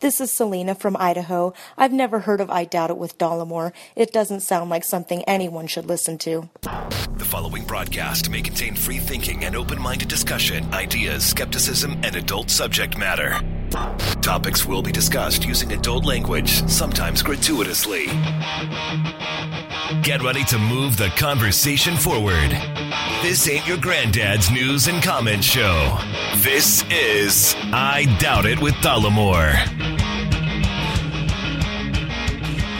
This is Selena from Idaho. I've never heard of I Doubt It with Dollemore. It doesn't sound like something anyone should listen to. The following broadcast may contain free thinking and open minded discussion, ideas, skepticism, and adult subject matter. Topics will be discussed using adult language, sometimes gratuitously. Get ready to move the conversation forward. This ain't your granddad's news and comment show. This is I Doubt It with Dollemore.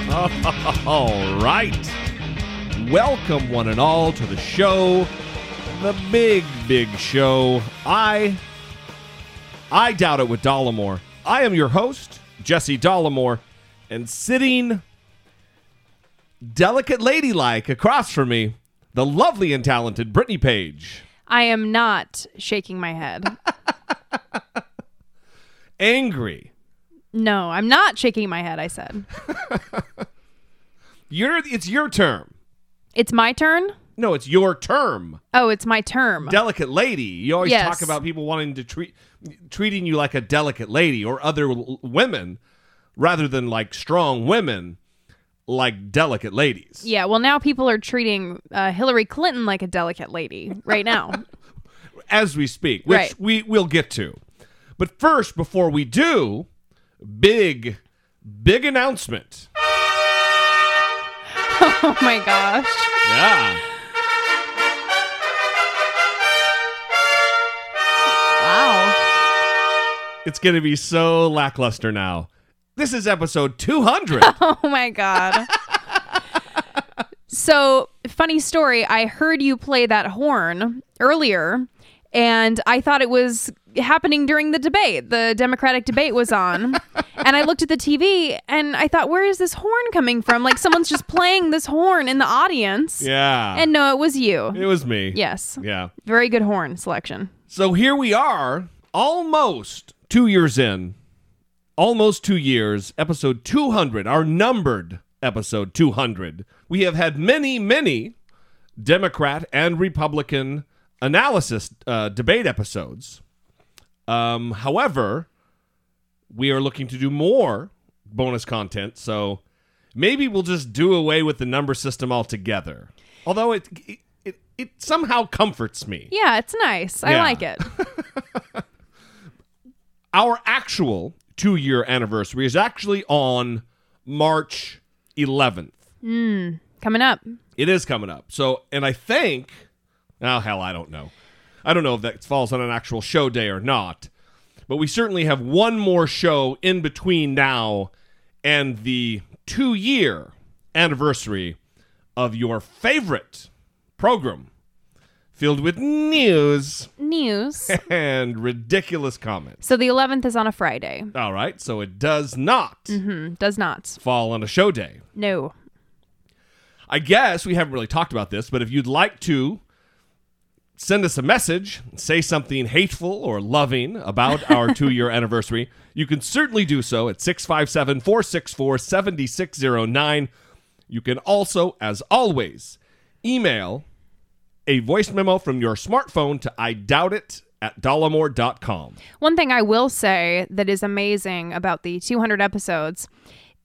All right. Welcome, one and all, to the show. The big, big show. I. I doubt it with Dollemore. I am your host, Jesse Dollamore, and sitting delicate ladylike across from me, the lovely and talented Brittany Page. I am not shaking my head. Angry. No, I'm not shaking my head, I said. You're it's your term. It's my turn? No, it's your term. Oh, it's my term. delicate lady. You always Yes. talk about people wanting to treat treating you like a delicate lady or other l- women rather than like strong women like delicate ladies. yeah, well, now people are treating uh, Hillary Clinton like a delicate lady right now. As we speak, which Right. we will get to. But first before we do, big big announcement. oh my gosh. Yeah. Wow. It's going to be so lackluster now. This is episode 200. Oh my God. so, funny story. I heard you play that horn earlier, and I thought it was happening during the debate. The Democratic debate was on. and I looked at the TV and I thought, where is this horn coming from? Like someone's just playing this horn in the audience. yeah. And no, it was you. it was me. Yes. Yeah. Very good horn selection. So here we are, almost two years in, almost two years, episode 200, our numbered episode 200. We have had many, many Democrat and Republican analysis uh, debate episodes. Um, however, we are looking to do more bonus content, so maybe we'll just do away with the number system altogether. Although it it, it, it somehow comforts me. Yeah, it's nice. I Yeah. like it. our actual two year anniversary is actually on March 11th. Hmm, coming up. It is coming up. So, and I think, oh, hell, I don't know. I don't know if that falls on an actual show day or not, but we certainly have one more show in between now and the two year anniversary of your favorite program filled with news News. and ridiculous comments. so the 11th is on a Friday. All right, so it does not Hmm, Does not. fall on a show day. No. I guess we haven't really talked about this, but if you'd like to send us a message, say something hateful or loving about our two year anniversary, you can certainly do so at 657 464 7609. You can also, as always, email a voice memo from your smartphone to I doubt it at dollemore.com. One thing I will say that is amazing about the 200 episodes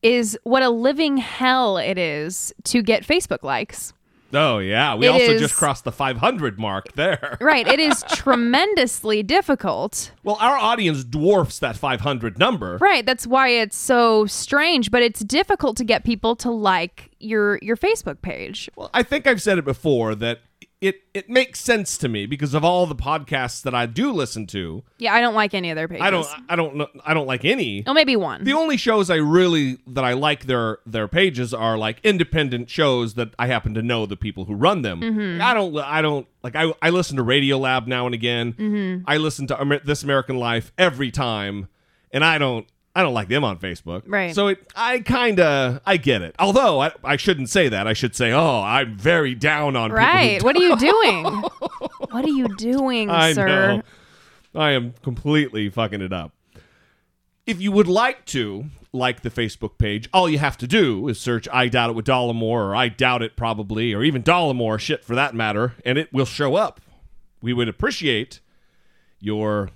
is what a living hell it is to get Facebook likes. Oh, yeah. We It also is- just crossed the 500 mark there. Right. It is tremendously difficult. Well, our audience dwarfs that 500 number. Right. That's why it's so strange, but it's difficult to get people to like your your Facebook page. Well, I think I've said it before that it it makes sense to me because of all the podcasts that I do listen to. Yeah, I don't like any of their pages. I don't I don't know I don't like any. Oh, maybe one. The only shows I really that I like their their pages are like independent shows that I happen to know the people who run them. Mm-hmm. I don't I don't like I I listen to Radio Lab now and again. Mm-hmm. I listen to Amer- This American Life every time, and I don't I don't like them on Facebook. Right. So it, I kind of I get it. Although I, I shouldn't say that. I should say, oh, I'm very down on people right. What are you doing? what are you doing, I sir? know. I am completely fucking it up. If you would like to like the Facebook page, all you have to do is search I Doubt It with Dollemore or I Doubt It Probably or even Dollemore shit for that matter, and it will show up. We would appreciate your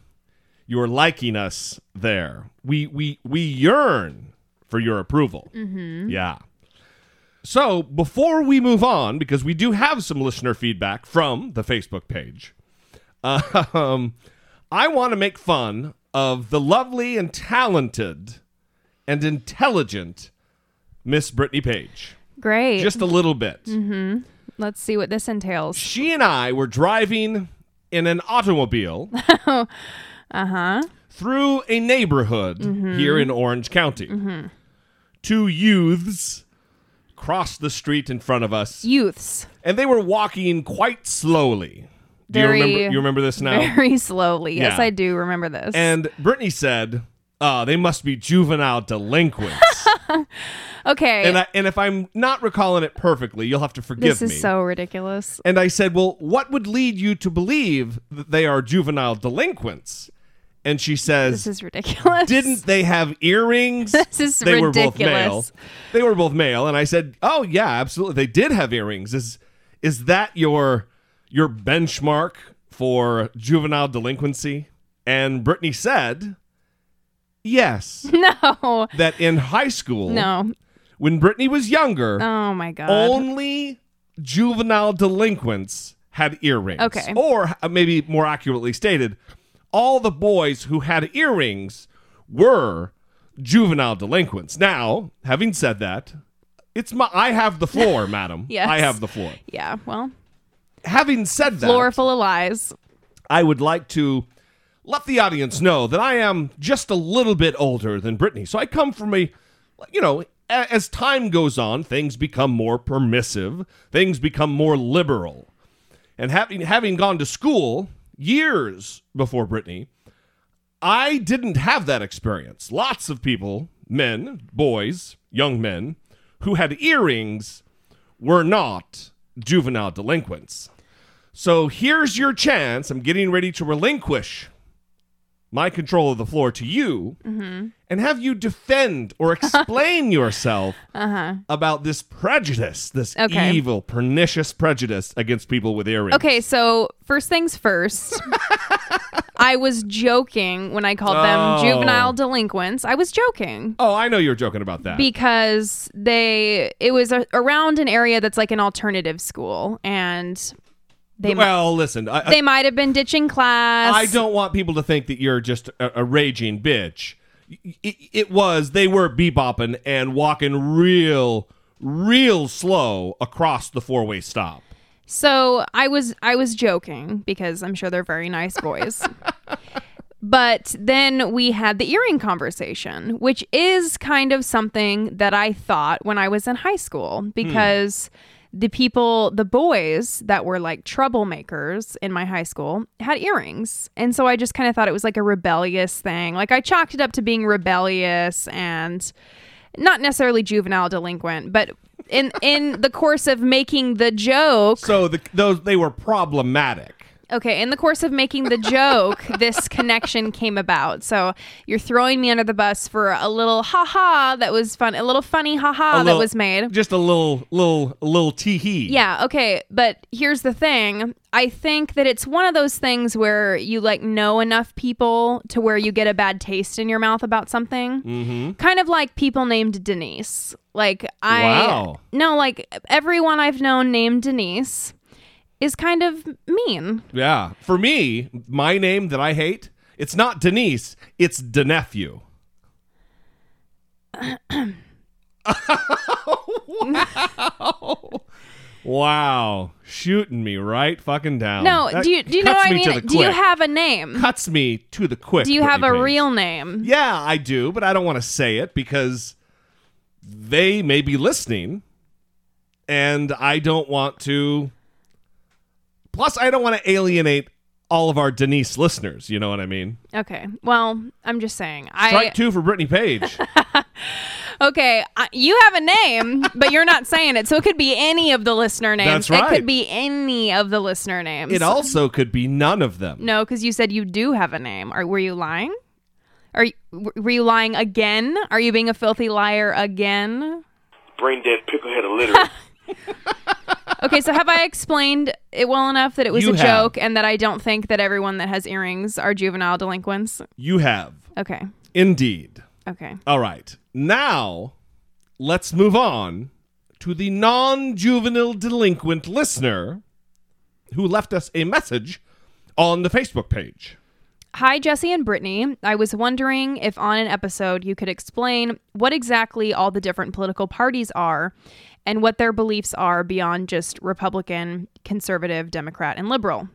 you're liking us there. We we we yearn for your approval. Mm-hmm. Yeah. So before we move on, because we do have some listener feedback from the Facebook page, um, I want to make fun of the lovely and talented and intelligent Miss Brittany Page. Great. Just a little bit. Let's see what this entails. She and I were driving in an automobile Uh-huh. through a neighborhood mm-hmm. here in Orange County. Mm-hmm. Two youths crossed the street in front of us, Youths. and they were walking quite slowly. Do Very- you remember? You remember this now? Very slowly. Yes, Yeah. I do remember this. And Brittany said, uh, "They must be juvenile delinquents." okay. and I, and if I'm not recalling it perfectly, you'll have to forgive me. this is me. so ridiculous. and I said, "Well, what would lead you to believe that they are juvenile delinquents?" And she says, This is ridiculous. didn't they have earrings? This is they were both male. They were both male, and I said, "Oh yeah, absolutely. They did have earrings. Is is that your your benchmark for juvenile delinquency?" And Brittany said, "Yes. No. that in high school, No. when Brittany was younger, Oh my god. only juvenile delinquents had earrings. Okay. Or uh, maybe more accurately stated, all the boys who had earrings were juvenile delinquents. Now, having said that, it's my I have the floor, madam. Yes. I have the floor. yeah. Well, Having said that, floor full of lies. I would like to let the audience know that I am just a little bit older than Brittany. So I come from a, you know, as time goes on, things become more permissive, things become more liberal. And having having gone to school years before Brittany, I didn't have that experience. Lots of people, men, boys, young men, who had earrings were not juvenile delinquents. So here's your chance. I'm getting ready to relinquish my control of the floor to you mm-hmm. and have you defend or explain yourself uh-huh. about this prejudice, this Okay. evil, pernicious prejudice against people with earrings. Okay, so first things first. I was joking when I called Oh. them juvenile delinquents. I was joking Oh, I know you're joking about that. because they it was a, around an area that's like an alternative school and they mi- well, listen, I, they might have been ditching class. I don't want people to think that you're just a, a raging bitch. It, it was they were bebopping and walking real, real slow across the four way stop. So I was I was joking because I'm sure they're very nice boys. but then we had the earring conversation, which is kind of something that I thought when I was in high school hmm. because the people, the boys that were like troublemakers in my high school had earrings. And so I just kind of thought it was like a rebellious thing. Like I chalked it up to being rebellious and not necessarily juvenile delinquent, but in in the course of making the joke So the, those they were problematic. Okay, in the course of making the joke, this connection came about. So you're throwing me under the bus for a little ha ha that was fun, a little funny ha ha that was made. Just a little, little, little tee hee. Yeah, okay, but here's the thing. I think that it's one of those things where you like know enough people to where you get a bad taste in your mouth about something. Mm-hmm. Kind of like people named Denise. Like I Wow. no, like everyone I've known named Denise is kind of mean. Yeah. For me, my name that I hate, it's not Denise, it's Denephew. wow. Wow. Shooting me right fucking down. No, That do you do you know what I mean? Do you have a name? cuts me to the quick. Do you have a Page. real name? Yeah, I do, but I don't want to say it because they may be listening and I don't want to Plus I don't want to alienate all of our Denise listeners, you know what I mean? Okay. Well, I'm just saying. Strike I 2 for Brittany Page. okay. I, you have a name, but you're not saying it, so it could be any of the listener names. That's right. It could be any of the listener names. it also could be none of them. no, because you said you do have a name. Are were you lying? Are you, were you lying again? Are you being a filthy liar again? brain dead picklehead illiterate. Okay, so have I explained it well enough that it was You a have. joke and that I don't think that everyone that has earrings are juvenile delinquents? You have. Okay. Indeed. Okay. All right. Now, let's move on to the non juvenile delinquent listener who left us a message on the Facebook page. Hi, Jesse and Brittany. I was wondering if on an episode you could explain what exactly all the different political parties are and what their beliefs are beyond just Republican, conservative, Democrat, and liberal.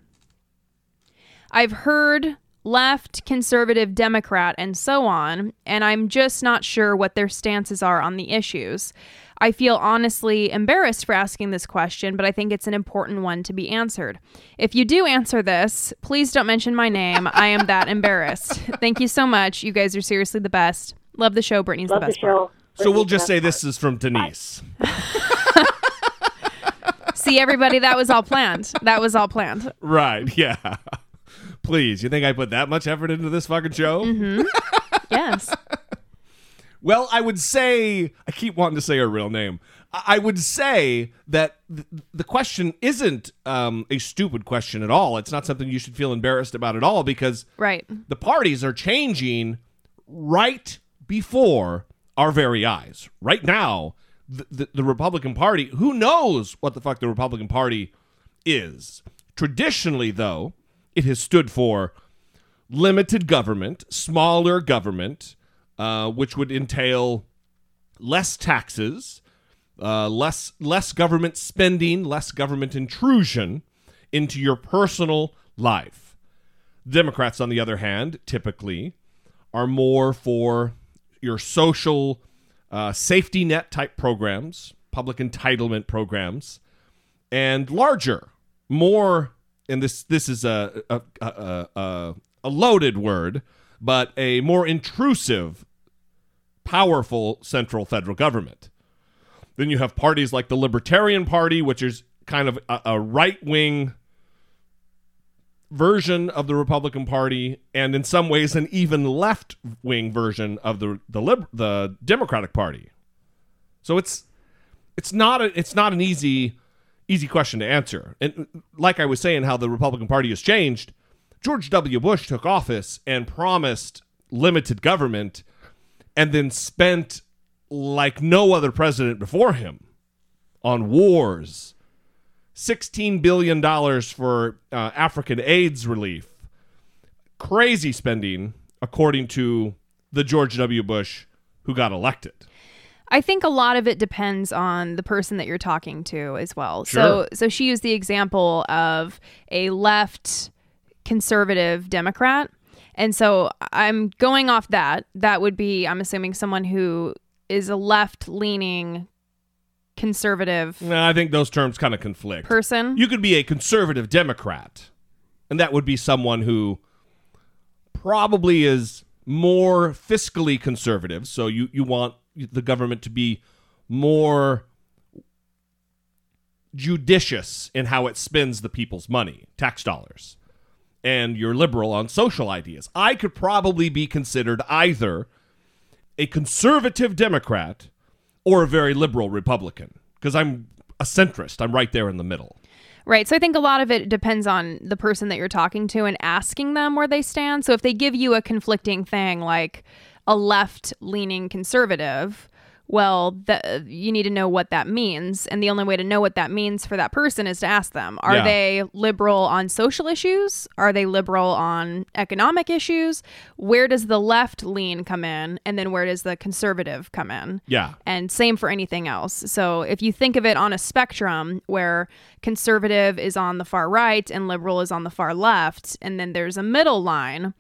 I've heard left, conservative, Democrat, and so on, and I'm just not sure what their stances are on the issues. I feel honestly embarrassed for asking this question, but I think it's an important one to be answered. If you do answer this, please don't mention my name. I am that embarrassed. Thank you so much. You guys are seriously the best. Love the show. Brittany's Love the the best. part. Show. So we'll just say best this is from Denise. See, everybody, that was all planned. That was all planned. Right. Yeah. Please. You think I put that much effort into this fucking show? Yes. Well, I would say I keep wanting to say her real name. I I would say that th- the question isn't um, a stupid question at all. It's not something you should feel embarrassed about at all because Right. the parties are changing right before our very eyes. Right now, the, the, the Republican Party, who knows what the fuck the Republican Party is? Traditionally, though, it has stood for limited government, smaller government, uh, which would entail less taxes, uh, less less government spending, less government intrusion into your personal life. Democrats, on the other hand, typically are more for your social uh, safety net type programs, public entitlement programs, and larger, more. And this this is a a, a, a, a loaded word, but a more intrusive, powerful central federal government. Then you have parties like the Libertarian Party, which is kind of a, a right wing version of the Republican Party, and in some ways an even left wing version of the the the Democratic Party. So it's it's not a it's not an easy easy question to answer. And like I was saying, how the Republican Party has changed. George W. Bush took office and promised limited government, and then spent like no other president before him on wars. $16 billion for uh, African AIDS relief. Crazy spending, according to the George W. Bush who got elected. I think a lot of it depends on the person that you're talking to as well. Sure. So so she used the example of a left conservative Democrat. And so I'm going off that. That would be I'm assuming someone who is a left leaning conservative Nah, I think those terms kind of conflict. person. You could be a conservative Democrat, and that would be someone who probably is more fiscally conservative. So you, you want the government to be more judicious in how it spends the people's money, tax dollars. And you're liberal on social ideas. I could probably be considered either a conservative Democrat or a very liberal Republican because I'm a centrist. I'm right there in the middle. Right. So I think a lot of it depends on the person that you're talking to and asking them where they stand. So if they give you a conflicting thing like a left leaning conservative, well, the, you need to know what that means. And the only way to know what that means for that person is to ask them Are Yeah. they liberal on social issues? Are they liberal on economic issues? Where does the left lean come in? And then where does the conservative come in? Yeah. And same for anything else. So if you think of it on a spectrum where conservative is on the far right and liberal is on the far left, and then there's a middle line,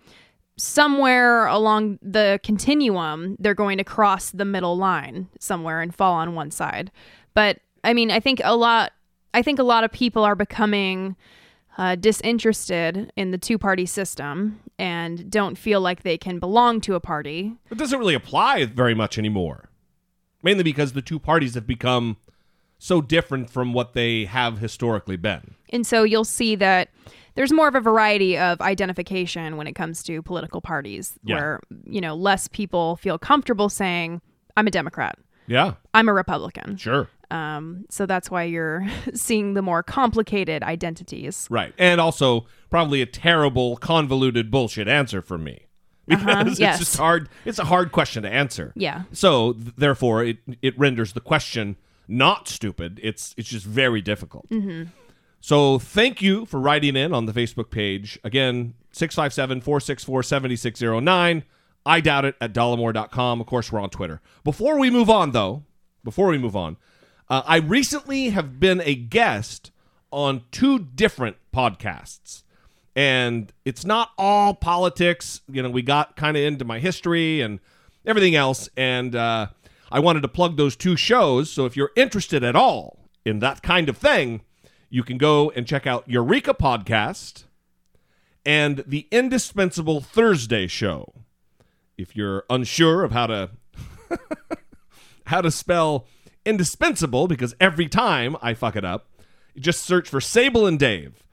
somewhere along the continuum, they're going to cross the middle line somewhere and fall on one side. But I mean, I think a lot I think a lot of people are becoming uh, disinterested in the two party system and don't feel like they can belong to a party. It doesn't really apply very much anymore. Mainly because the two parties have become so different from what they have historically been. And so you'll see that there's more of a variety of identification when it comes to political parties Yeah. where, you know, less people feel comfortable saying, I'm a Democrat, Yeah, I'm a Republican. sure. Um, so that's why you're seeing the more complicated identities. Right. And also probably a terrible, convoluted bullshit answer from me. Because it's yes. just hard it's a hard question to answer. Yeah. So th- therefore it it renders the question not stupid. It's it's just very difficult. So thank you for writing in on the Facebook page. Again, 657-464-7609. I doubt it at dollemore.com. Of course, we're on Twitter. Before we move on, though, before we move on, uh, I recently have been a guest on two different podcasts. And it's not all politics. You know, we got kind of into my history and everything else. And uh, I wanted to plug those two shows. So if you're interested at all in that kind of thing, you can go and check out Eureka Podcast and the Indispensable Thursday Show. If you're unsure of how to how to spell indispensable, because every time I fuck it up, just search for Sable and Dave.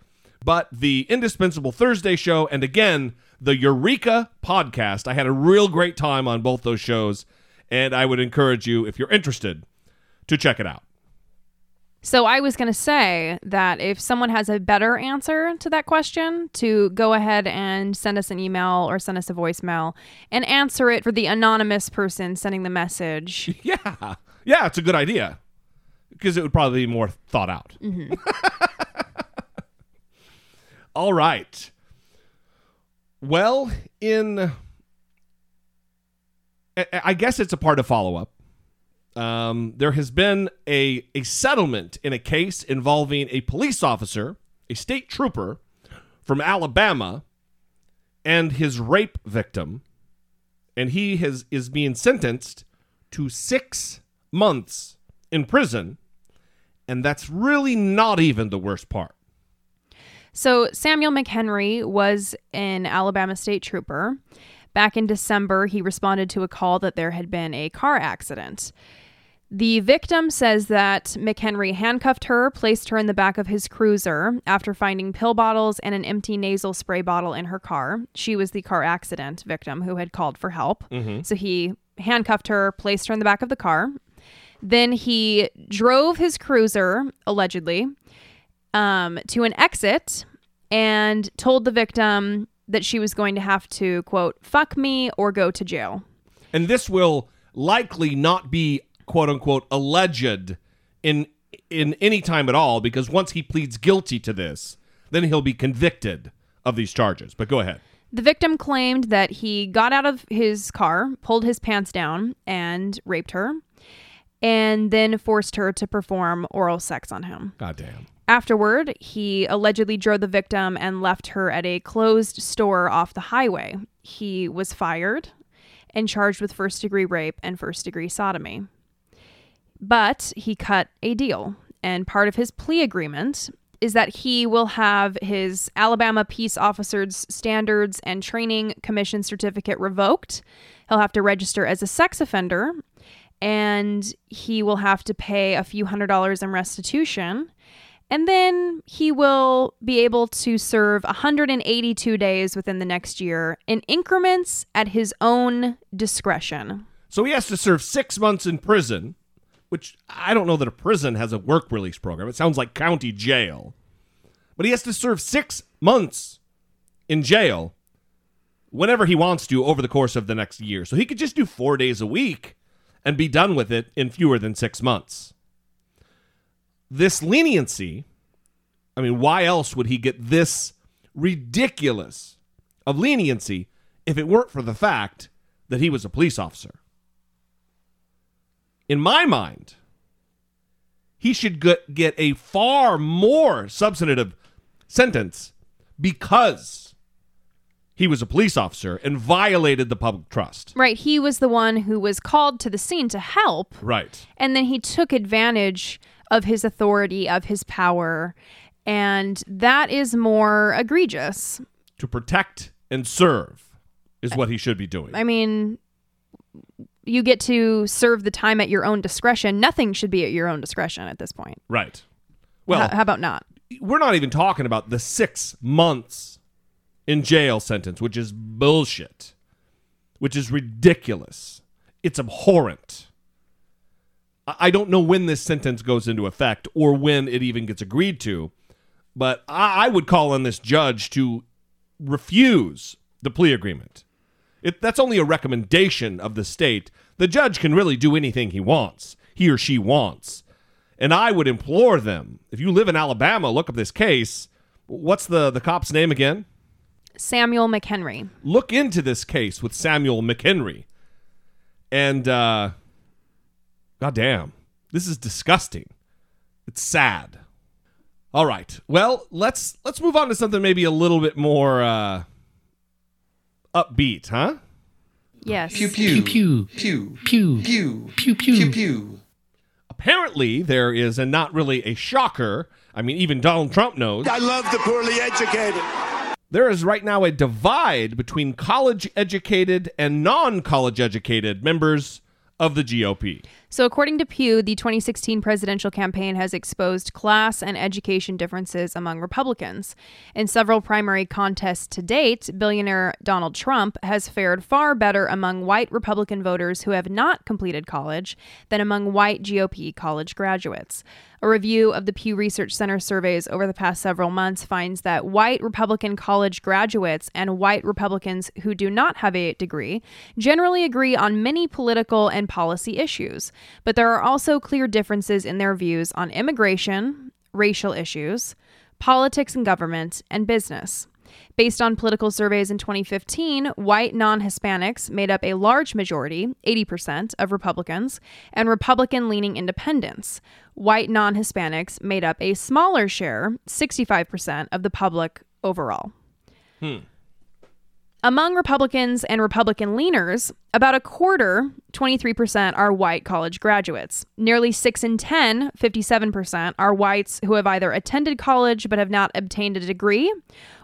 But the Indispensable Thursday Show and again the Eureka Podcast. I had a real great time on both those shows, and I would encourage you, if you're interested, to check it out. So I was going to say that if someone has a better answer to that question, to go ahead and send us an email or send us a voicemail and answer it for the anonymous person sending the message. Yeah. Yeah, it's a good idea. Because it would probably be more thought out. Mm-hmm. All right. Well, in. I- I guess it's a part of follow up. Um, there has been a, a settlement in a case involving a police officer, a state trooper from Alabama, and his rape victim. And he has, is being sentenced to six months in prison. And that's really not even the worst part. So Samuel McHenry was an Alabama state trooper. Back in December, he responded to a call that there had been a car accident. The victim says that McHenry handcuffed her, placed her in the back of his cruiser after finding pill bottles and an empty nasal spray bottle in her car. She was the car accident victim who had called for help. So he handcuffed her, placed her in the back of the car. Then he drove his cruiser, allegedly, um, to an exit and told the victim that she was going to have to, quote, fuck me or go to jail. and this will likely not be quote unquote alleged in in any time at all because once he pleads guilty to this then he'll be convicted of these charges but go ahead The victim claimed that he got out of his car, pulled his pants down, and raped her, and then forced her to perform oral sex on him. god damn Afterward, he allegedly drove the victim and left her at a closed store off the highway. He was fired and charged with first degree rape and first degree sodomy. But he cut a deal, and part of his plea agreement is that he will have his Alabama Peace Officers Standards and Training Commission certificate revoked. He'll have to register as a sex offender, and he will have to pay a few hundred dollars in restitution. And then he will be able to serve 182 days within the next year in increments at his own discretion. so he has to serve six months in prison which i don't know that a prison has a work release program. It sounds like county jail. But he has to serve six months in jail whenever he wants to over the course of the next year. So he could just do four days a week and be done with it in fewer than six months. This leniency, I mean, why else would he get this ridiculous of leniency if it weren't for the fact that he was a police officer? In my mind, he should get, a far more substantive sentence because he was a police officer and violated the public trust. Right. He was the one who was called to the scene to help, Right. and then he took advantage of his authority, of his power, and that is more egregious. To protect and serve is what he should be doing. I mean, you get to serve the time at your own discretion. Nothing should be at your own discretion at this point. Right. Well, how, how about not? we're not even talking about the six months in jail sentence, which is bullshit, which is ridiculous. It's abhorrent. I I don't know when this sentence goes into effect or when it even gets agreed to, but I, I would call on this judge to refuse the plea agreement. It, that's only a recommendation of the state. The judge can really do anything he wants, he or she wants. And I would implore them, if you live in Alabama, look up this case. What's the, the cop's name again? Samuel McHenry. Look into this case with Samuel McHenry. And uh goddamn, this is disgusting. It's sad. All right. Well, let's let's move on to something maybe a little bit more uh upbeat, huh? Yes. Pew pew Pew, pew pew, pew pew, pew. pew pew. Apparently, there is a not really a shocker. I mean, even Donald Trump knows. I love the poorly educated. There is right now a divide between college educated and non college educated members of the GOP. So, according to Pew, the 2016 presidential campaign has exposed class and education differences among Republicans. In several primary contests to date, billionaire Donald Trump has fared far better among white Republican voters who have not completed college than among white GOP college graduates. A review of the Pew Research Center surveys over the past several months finds that white Republican college graduates and white Republicans who do not have a degree generally agree on many political and policy issues, but there are also clear differences in their views on immigration, racial issues, politics and government, and business. Based on political surveys in 2015, white non Hispanics made up a large majority, 80%, of Republicans, and Republican leaning independents. White non Hispanics made up a smaller share, 65%, of the public overall. Hmm. Among Republicans and Republican leaners, about a quarter, 23%, are white college graduates. Nearly 6 in 10, 57%, are whites who have either attended college but have not obtained a degree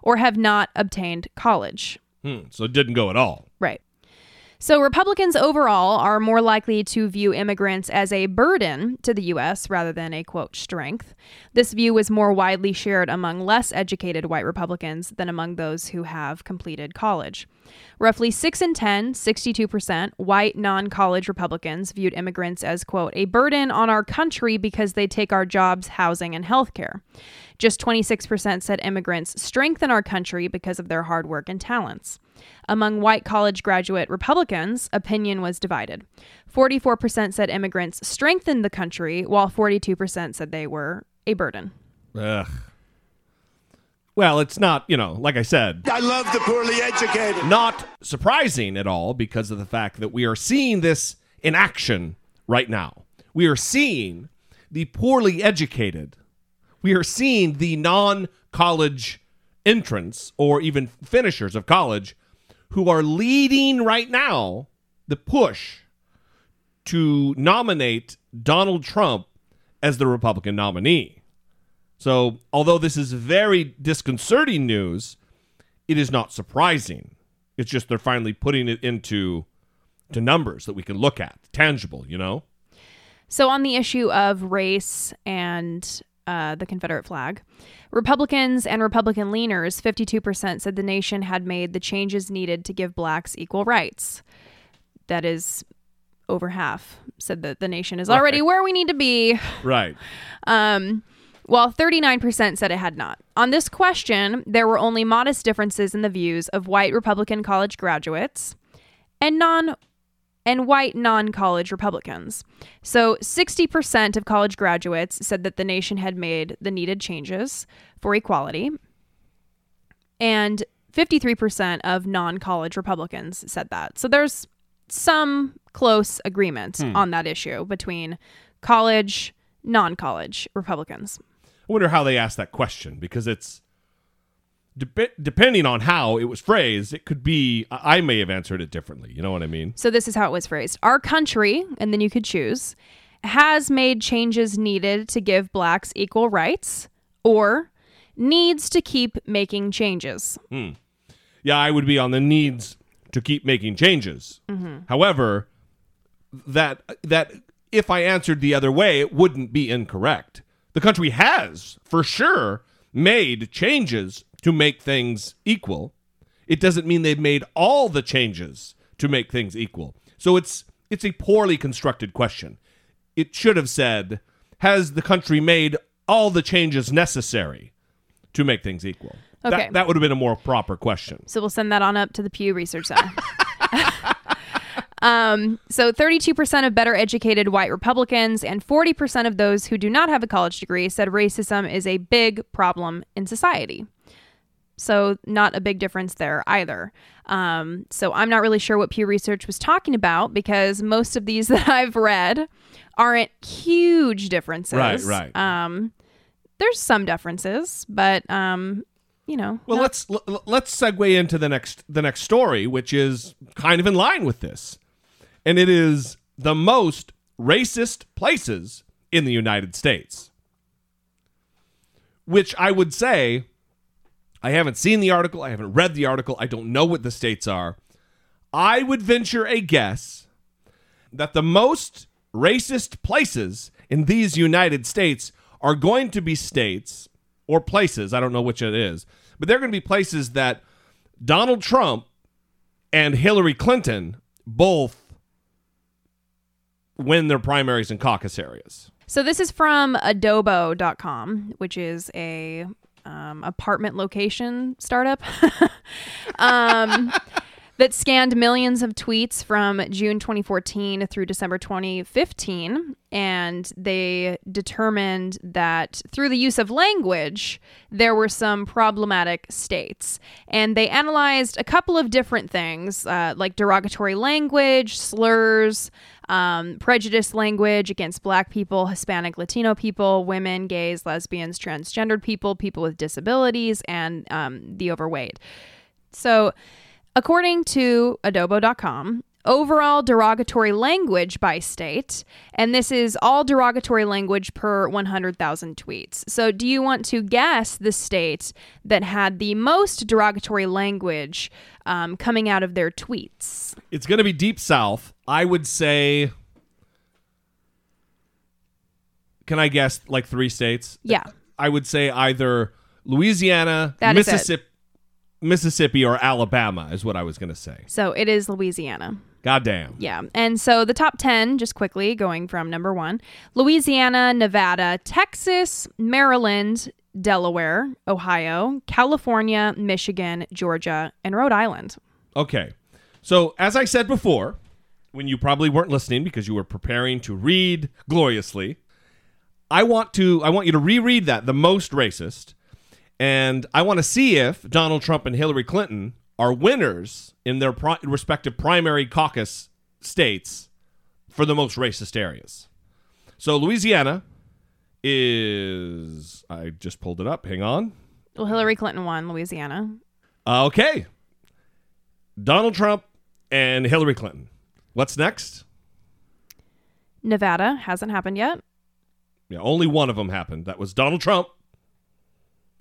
or have not obtained college. Hmm, so it didn't go at all. Right. So, Republicans overall are more likely to view immigrants as a burden to the U.S. rather than a quote strength. This view is more widely shared among less educated white Republicans than among those who have completed college. Roughly 6 in 10, 62%, white non college Republicans viewed immigrants as, quote, a burden on our country because they take our jobs, housing, and health care. Just 26% said immigrants strengthen our country because of their hard work and talents. Among white college graduate Republicans, opinion was divided. 44% said immigrants strengthened the country, while 42% said they were a burden. Ugh. Well, it's not, you know, like I said, I love the poorly educated. not surprising at all because of the fact that we are seeing this in action right now. We are seeing the poorly educated. We are seeing the non college entrants or even finishers of college who are leading right now the push to nominate Donald Trump as the Republican nominee. So, although this is very disconcerting news, it is not surprising. It's just they're finally putting it into to numbers that we can look at, tangible, you know? So, on the issue of race and uh, the Confederate flag, Republicans and Republican leaners, 52% said the nation had made the changes needed to give blacks equal rights. That is over half said that the nation is already where we need to be. Right. Um, while 39% said it had not. On this question, there were only modest differences in the views of white Republican college graduates and non and white non-college Republicans. So 60% of college graduates said that the nation had made the needed changes for equality. And 53% of non-college Republicans said that. So there's some close agreement hmm. on that issue between college, non-college Republicans. I wonder how they asked that question because it's dep depending on how it was phrased, it could be I I may have answered it differently. You know what I mean? So this is how it was phrased. Our country, and then you could choose, has made changes needed to give blacks equal rights or needs to keep making changes. Hmm. Yeah, I would be on the needs to keep making changes. Mm-hmm. However, that that if I answered the other way, it wouldn't be incorrect. The country has, for sure, made changes to make things equal. It doesn't mean they've made all the changes to make things equal. So it's it's a poorly constructed question. it should have said, "Has the country made all the changes necessary to make things equal?" Okay. That, that would have been a more proper question. So we'll send that on up to the Pew Research Center. um, so 32% of better educated white Republicans and 40% of those who do not have a college degree said racism is a big problem in society. So, not a big difference there either. Um, so, I'm not really sure what Pew Research was talking about because most of these that I've read aren't huge differences. Right, right. Um, there's some differences, but um, you know, Well, not- let's l- let's segue into the next the next story, which is kind of in line with this, and it is the most racist places in the United States. Which I would say, I haven't seen the article, I haven't read the article, I don't know what the states are. I would venture a guess that the most racist places in these United States are going to be states or places, I don't know which it is, but they're going to be places that Donald Trump and Hillary Clinton both win their primaries and caucus areas. So this is from abodo.com, which is a um, apartment location startup um, that scanned millions of tweets from June 2014 through December 2015. And they determined that through the use of language, there were some problematic states. And they analyzed a couple of different things, uh, like derogatory language, slurs, um, prejudice language against black people, Hispanic, Latino people, women, gays, lesbians, transgendered people, people with disabilities, and um, the overweight. So, according to abodo.com, overall derogatory language by state, and this is all derogatory language per 100,000 tweets. So, do you want to guess the state that had the most derogatory language um, coming out of their tweets? It's going to be deep south. I would say Can I guess like 3 states? Yeah. I would say either Louisiana, That. Mississippi, Mississippi or Alabama is what I was going to say. So, it is Louisiana. Goddamn. Yeah. And so the top 10, just quickly going from number one Louisiana, Nevada, Texas, Maryland, Delaware, Ohio, California, Michigan, Georgia, and Rhode Island. Okay. So, as I said before, when you probably weren't listening because you were preparing to read gloriously, I want to I want you to reread that, the most racist, and I want to see if Donald Trump and Hillary Clinton are winners in their pri- respective primary caucus states for the most racist areas. So, Louisiana is I just pulled it up. Hang on. Well, Hillary Clinton won Louisiana. Uh, Okay. Donald Trump and Hillary Clinton. What's next? Nevada hasn't happened yet. Yeah, only one of them happened. That was Donald Trump,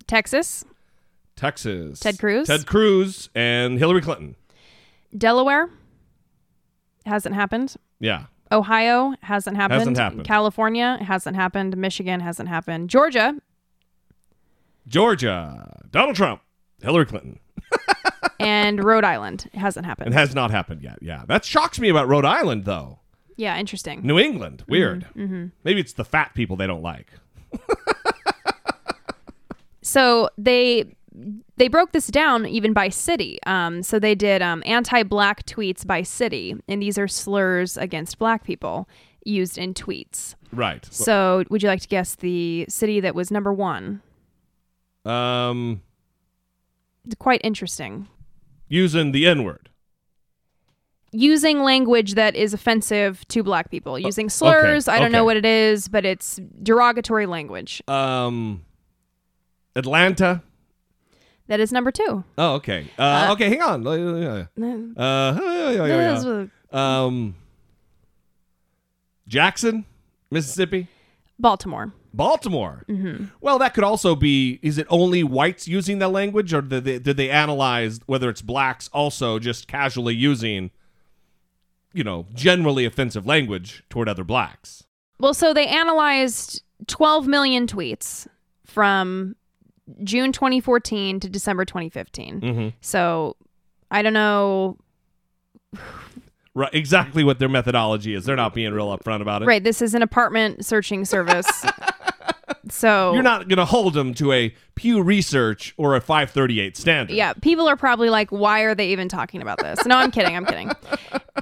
Texas, Texas. Ted Cruz? Ted Cruz and Hillary Clinton. Delaware hasn't happened. Yeah. Ohio hasn't happened. Hasn't happened. California hasn't happened. Michigan hasn't happened. Georgia Georgia. Donald Trump, Hillary Clinton. and Rhode Island hasn't happened. It has not happened yet. Yeah. That shocks me about Rhode Island, though. yeah, interesting. New England. Weird. Mm-hmm, Maybe it's the fat people they don't like. So they they broke this down even by city. Um, so they did um, anti-black tweets by city, and these are slurs against black people used in tweets. Right. So would you like to guess the city that was number one? Um, It's quite interesting. using the N word. Using language that is offensive to black people, using slurs. I don't know what it is, but it's derogatory language. Um, Atlanta. That is number two. Oh, okay. Uh, okay, hang on. Uh, yeah, yeah. Um, Jackson, Mississippi, Baltimore. Baltimore. Well, that could also be. Is it only whites using that language, or did they, did they analyze whether it's blacks also just casually using, you know, generally offensive language toward other blacks? Well, so they analyzed 12 million tweets from June 2014 to December 2015. Mm-hmm. So I don't know. right, exactly what their methodology is. They're not being real upfront about it. Right. This is an apartment searching service. so You're not going to hold them to a Pew Research or a 538 standard. Yeah, people are probably like, why are they even talking about this? No, I'm kidding. I'm kidding.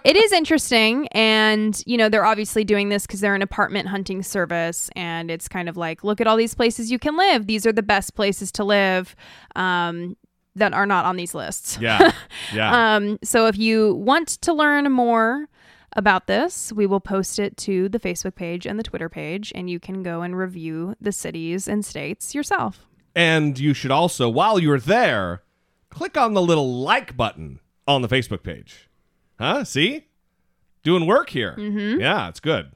It is interesting. And, you know, they're obviously doing this because they're an apartment hunting service. And it's kind of like, look at all these places you can live. These are the best places to live um, that are not on these lists. Yeah. Yeah. Um, so if you want to learn more about this, we will post it to the Facebook page and the Twitter page, and you can go and review the cities and states yourself. And you should also, while you're there, click on the little like button on the Facebook page. Huh? See? Doing work here. Mm-hmm. Yeah, it's good.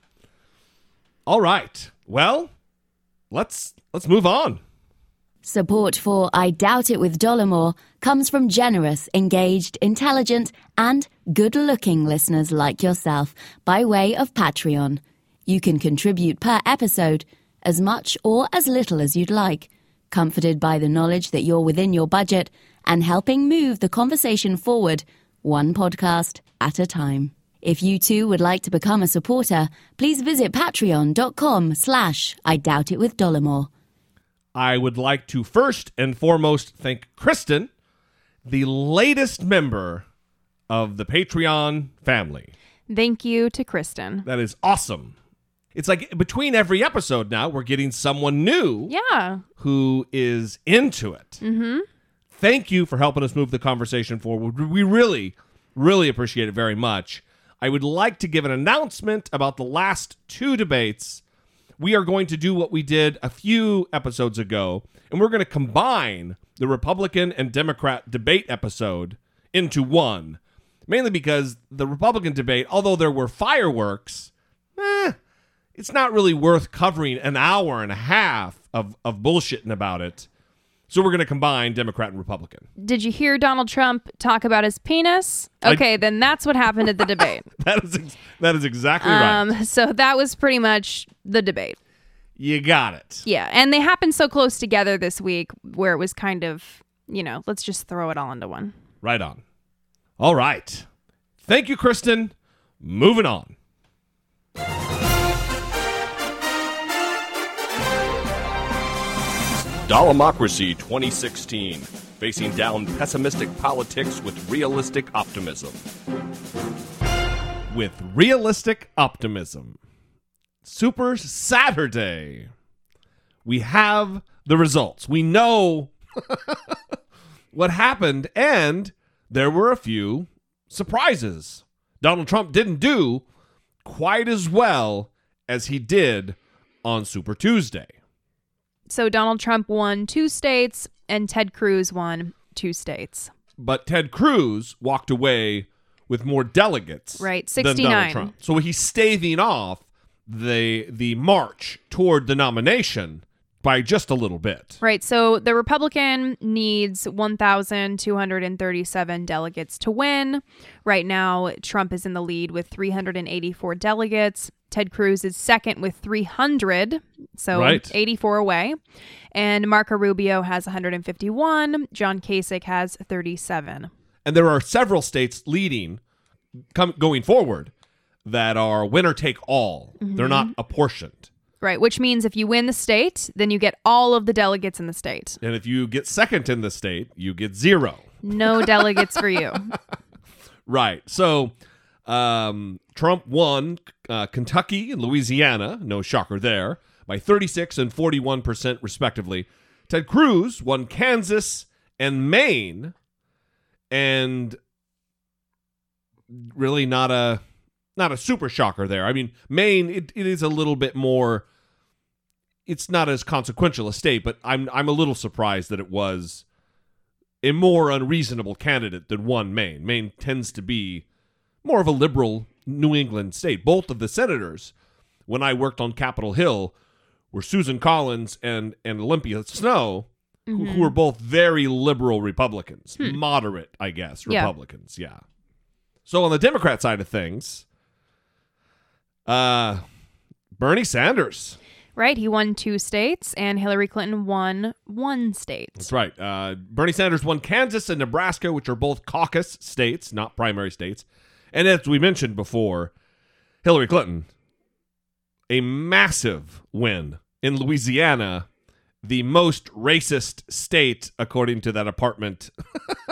All right. Well, let's let's move on. Support for I Doubt It with Dollemore comes from generous, engaged, intelligent, and good looking listeners like yourself by way of Patreon. You can contribute per episode as much or as little as you'd like, comforted by the knowledge that you're within your budget and helping move the conversation forward, one podcast at a time. If you too would like to become a supporter, please visit patreon.com slash I Doubt It with Dollemore. I would like to first and foremost thank Kristen, the latest member of the Patreon family. Thank you to Kristen. That is awesome. It's like between every episode now, we're getting someone new Yeah. who is into it. Mm-hmm. Thank you for helping us move the conversation forward. We really, really appreciate it very much. I would like to give an announcement about the last two debates. We are going to do what we did a few episodes ago, and we're going to combine the Republican and Democrat debate episode into one. Mainly because the Republican debate, although there were fireworks, eh, it's not really worth covering an hour and a half of, of bullshitting about it. So we're going to combine Democrat and Republican. Did you hear Donald Trump talk about his penis? I- Okay, then that's what happened at the debate. That is ex- that is exactly right. Um, so that was pretty much the debate. You got it. Yeah, and they happened so close together this week where it was kind of, you know, let's just throw it all into one. Right on. All right. Thank you, Kristen. Moving on. Dollemocracy 2016. Facing down pessimistic politics with realistic optimism. With realistic optimism. Super Saturday. We have the results. We know what happened, and there were a few surprises. Donald Trump didn't do quite as well as he did on Super Tuesday. So Donald Trump won two states and Ted Cruz won two states. But Ted Cruz walked away with more delegates Right, than Donald 69. Trump. So he's staving off the the march toward the nomination by just a little bit. Right. So the Republican needs 1,237 delegates to win. Right now, Trump is in the lead with 384 delegates. Ted Cruz is second with 300, so Right. 84 away. And Marco Rubio has 151. John Kasich has 37. And there are several states leading come, going forward that are winner take all. They're not mm-hmm. apportioned. Right. Which means if you win the state, then you get all of the delegates in the state. And if you get second in the state, you get zero. No delegates for you. Right. So um, Trump won uh, Kentucky and Louisiana, no shocker there, by 36 and 41% respectively. Ted Cruz won Kansas and Maine, and really not a not a super shocker there. I mean, Maine it, it is a little bit more it's not as consequential a state, but I'm I'm a little surprised that it was a more unreasonable candidate than won Maine. Maine tends to be more of a liberal New England state. Both of the senators, when I worked on Capitol Hill, were Susan Collins and, and Olympia Snowe, who, who mm-hmm. were both very liberal Republicans, hmm. moderate, I guess, Yeah. Republicans. Yeah. So on the Democrat side of things, uh, Bernie Sanders. Right. He won two states, and Hillary Clinton won one state. That's right. Uh, Bernie Sanders won Kansas and Nebraska, which are both caucus states, not primary states. And as we mentioned before, Hillary Clinton, a massive win in Louisiana, the most racist state according to that apartment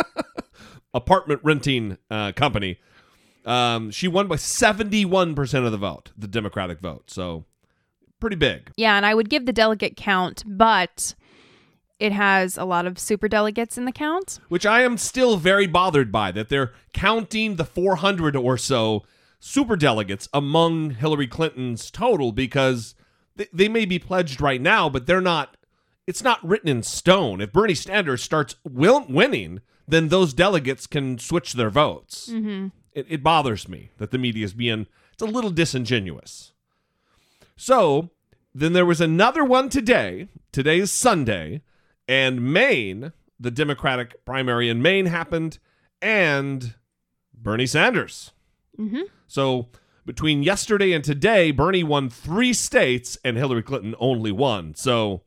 apartment renting uh, company. Um, she won by 71% of the vote, the Democratic vote. So pretty big. Yeah, and I would give the delegate count, but it has a lot of super delegates in the count. which I am still very bothered by that they're counting the 400 or so super delegates among Hillary Clinton's total because they, they may be pledged right now, but they're not. It's not written in stone. If Bernie Sanders starts will, winning, then those delegates can switch their votes. Mm-hmm. It, it bothers me that the media is being it's a little disingenuous. So then there was another one today. Today is Sunday, and Maine, the Democratic primary in Maine happened, and Bernie Sanders. Mm-hmm. So between yesterday and today, Bernie won three states, and Hillary Clinton only one. So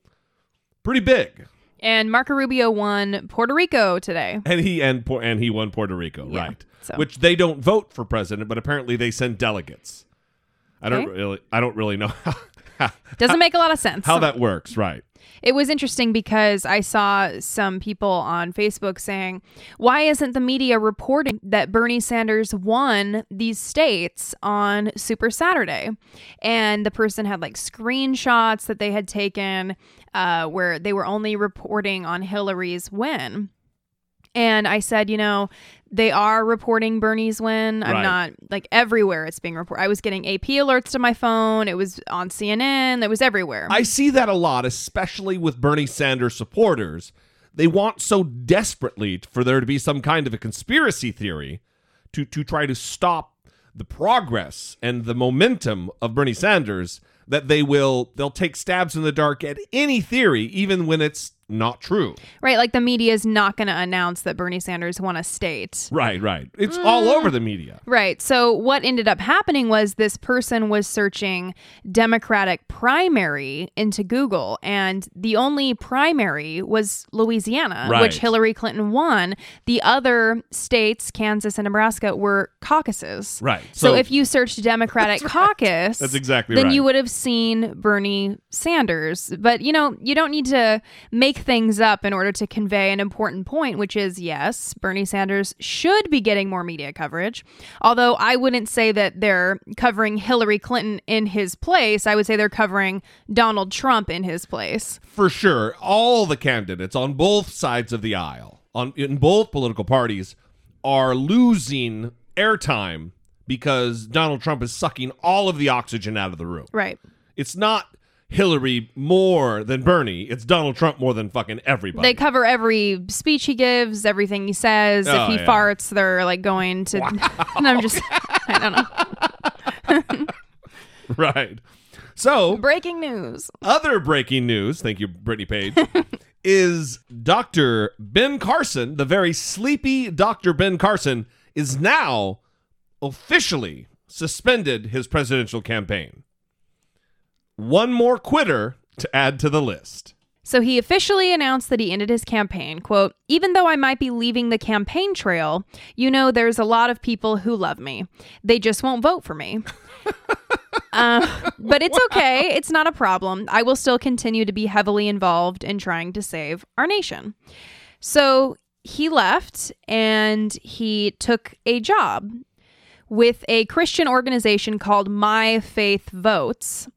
pretty big. And Marco Rubio won Puerto Rico today. And he and and he won Puerto Rico, Yeah, right? So- Which they don't vote for president, but apparently they send delegates. I don't Okay. really, I don't really know how, Doesn't make a lot of sense. how that works, right? It was interesting because I saw some people on Facebook saying, why isn't the media reporting that Bernie Sanders won these states on Super Saturday? And the person had like screenshots that they had taken uh, where they were only reporting on Hillary's win. And I said, you know, they are reporting Bernie's win. I'm Right. not like everywhere it's being reported. I was getting AP alerts to my phone. It was on CNN. It was everywhere. I see that a lot, especially with Bernie Sanders supporters. They want so desperately for there to be some kind of a conspiracy theory to to try to stop the progress and the momentum of Bernie Sanders that they will they'll take stabs in the dark at any theory even when it's not true. Right, like the media is not going to announce that Bernie Sanders won a state. Right, right. It's mm. all over the media. Right. So what ended up happening was this person was searching Democratic primary into Google and the only primary was Louisiana, Right. which Hillary Clinton won. The other states, Kansas and Nebraska, were caucuses. Right. So, So- if you searched Democratic caucus, That's exactly then right. you would have seen Bernie Sanders. But you know, you don't need to make things up in order to convey an important point, which is yes, Bernie Sanders should be getting more media coverage. Although I wouldn't say that they're covering Hillary Clinton in his place. I would say they're covering Donald Trump in his place. for sure all the candidates on both sides of the aisle on in both political parties are losing airtime because Donald Trump is sucking all of the oxygen out of the room. Right. It's not Hillary more than Bernie, it's Donald Trump more than fucking everybody. They cover every speech he gives, everything he says. Oh, if he yeah. farts, they're like going to. and I'm just, I don't know. right. So, Breaking news. other breaking news, thank you Brittany Page, is Dr. Ben Carson, the very sleepy Dr. Ben Carson is now officially suspended his presidential campaign. One more quitter to add to the list. So he officially announced that he ended his campaign. Quote, even though I might be leaving the campaign trail, you know, there's a lot of people who love me. They just won't vote for me. uh, but it's okay. It's not a problem. I will still continue to be heavily involved in trying to save our nation. So he left and he took a job with a Christian organization called My Faith Votes.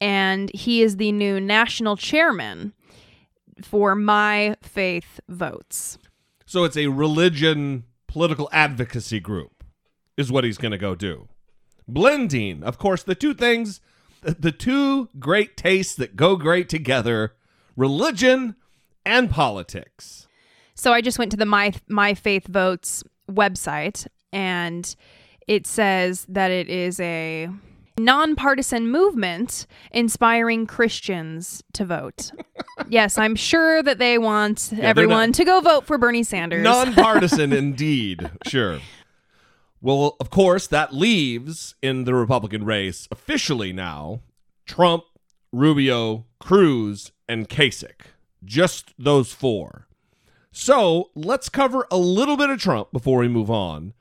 And he is the new national chairman for My Faith Votes. So it's a religion political advocacy group, is what he's going to go do. Blending, of course, the two things, the two great tastes that go great together religion and politics. So I just went to the My My Faith Votes website and it says that it is a nonpartisan movement inspiring Christians to vote. yes, I'm sure that they want they're everyone not- to go vote for Bernie Sanders. Nonpartisan indeed, sure. Well, of course, that leaves in the Republican race officially now Trump, Rubio, Cruz, and Kasich. Just those four. So let's cover a little bit of Trump before we move on.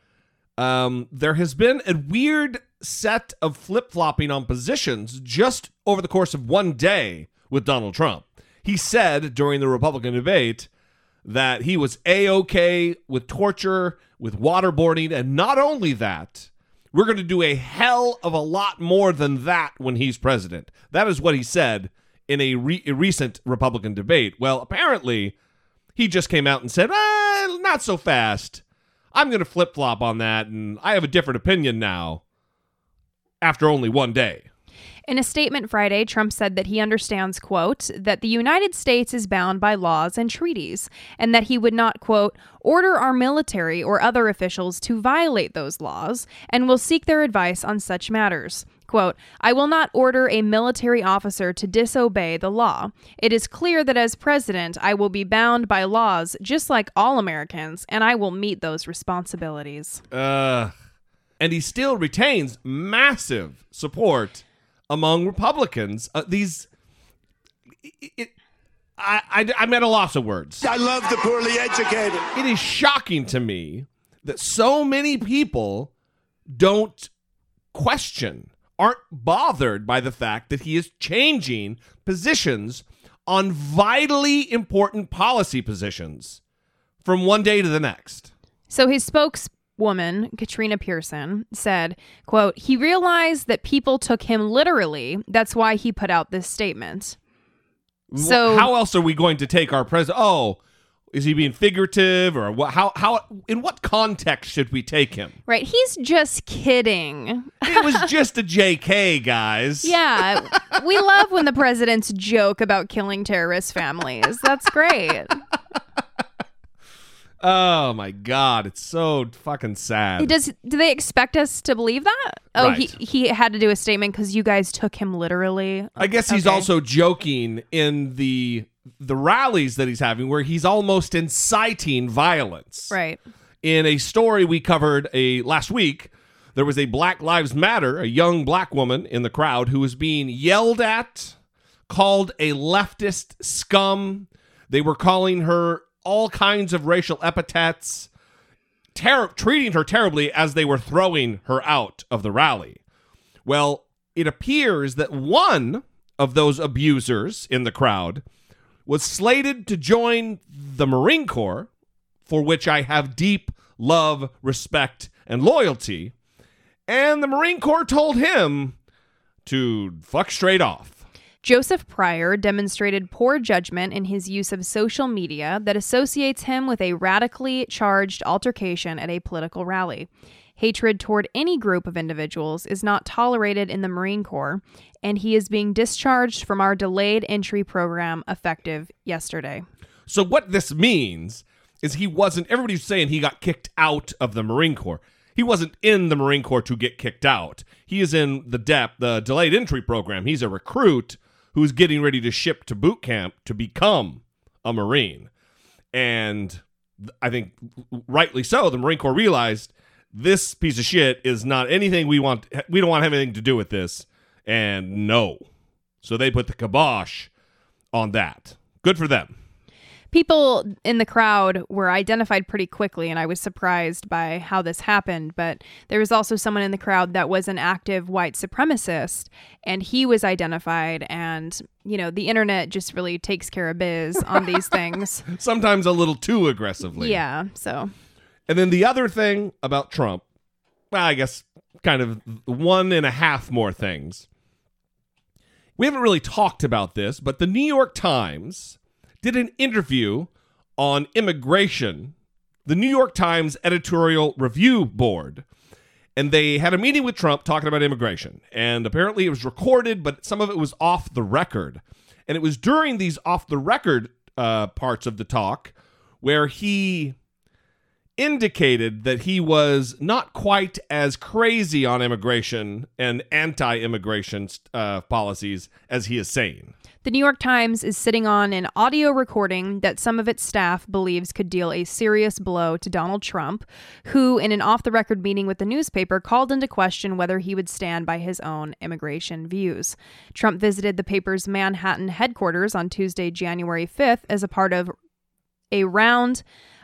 um, there has been a weird set of flip flopping on positions just over the course of one day with Donald Trump. He said during the Republican debate that he was a okay with torture, with waterboarding, and not only that, we're going to do a hell of a lot more than that when he's president. That is what he said in a, re- a recent Republican debate. Well, apparently, he just came out and said, ah, not so fast. I'm going to flip flop on that, and I have a different opinion now after only one day. In a statement Friday, Trump said that he understands, quote, that the United States is bound by laws and treaties, and that he would not, quote, order our military or other officials to violate those laws, and will seek their advice on such matters. Quote, I will not order a military officer to disobey the law. It is clear that as president, I will be bound by laws just like all Americans, and I will meet those responsibilities. Uh, and he still retains massive support among Republicans. Uh, these, it, it, I, I, I'm at a loss of words. I love the poorly educated. It is shocking to me that so many people don't question, aren't bothered by the fact that he is changing positions on vitally important policy positions from one day to the next. So his spokeswoman, Katrina Pearson, said, quote, he realized that people took him literally. That's why he put out this statement. So how else are we going to take our president? Oh, is he being figurative or what? How how in what context should we take him? Right, he's just kidding. It was just a JK, guys. Yeah, we love when the presidents joke about killing terrorist families. That's great. Oh my god, it's so fucking sad. Does do they expect us to believe that? Oh, Right. he he had to do a statement because you guys took him literally. I guess he's Okay. also joking in the the rallies that he's having where he's almost inciting violence. right. In a story we covered a last week, there was a Black Lives Matter, a young black woman in the crowd who was being yelled at, called a leftist scum. They were calling her all kinds of racial epithets, ter- treating her terribly as they were throwing her out of the rally. Well, it appears that one of those abusers in the crowd was slated to join the Marine Corps, for which I have deep love, respect, and loyalty. And the Marine Corps told him to fuck straight off. Joseph Pryor demonstrated poor judgment in his use of social media that associates him with a radically charged altercation at a political rally. Hatred toward any group of individuals is not tolerated in the Marine Corps, and he is being discharged from our delayed entry program effective yesterday. So what this means is he wasn't everybody's saying he got kicked out of the Marine Corps. He wasn't in the Marine Corps to get kicked out. He is in the DEP, the delayed entry program. He's a recruit who's getting ready to ship to boot camp to become a Marine. And I think rightly so, the Marine Corps realized this piece of shit is not anything we want we don't want to have anything to do with this. And no. So they put the kibosh on that. Good for them. People in the crowd were identified pretty quickly, and I was surprised by how this happened. But there was also someone in the crowd that was an active white supremacist, and he was identified. And, you know, the internet just really takes care of biz on these things. Sometimes a little too aggressively. Yeah. So, And then the other thing about Trump, well, I guess kind of one and a half more things. We haven't really talked about this, but the New York Times did an interview on immigration, the New York Times editorial review board. And they had a meeting with Trump talking about immigration. And apparently it was recorded, but some of it was off the record. And it was during these off the record uh, parts of the talk where he indicated that he was not quite as crazy on immigration and anti immigration uh, policies as he is saying. The New York Times is sitting on an audio recording that some of its staff believes could deal a serious blow to Donald Trump, who, in an off the record meeting with the newspaper, called into question whether he would stand by his own immigration views. Trump visited the paper's Manhattan headquarters on Tuesday, January 5th, as a part of a round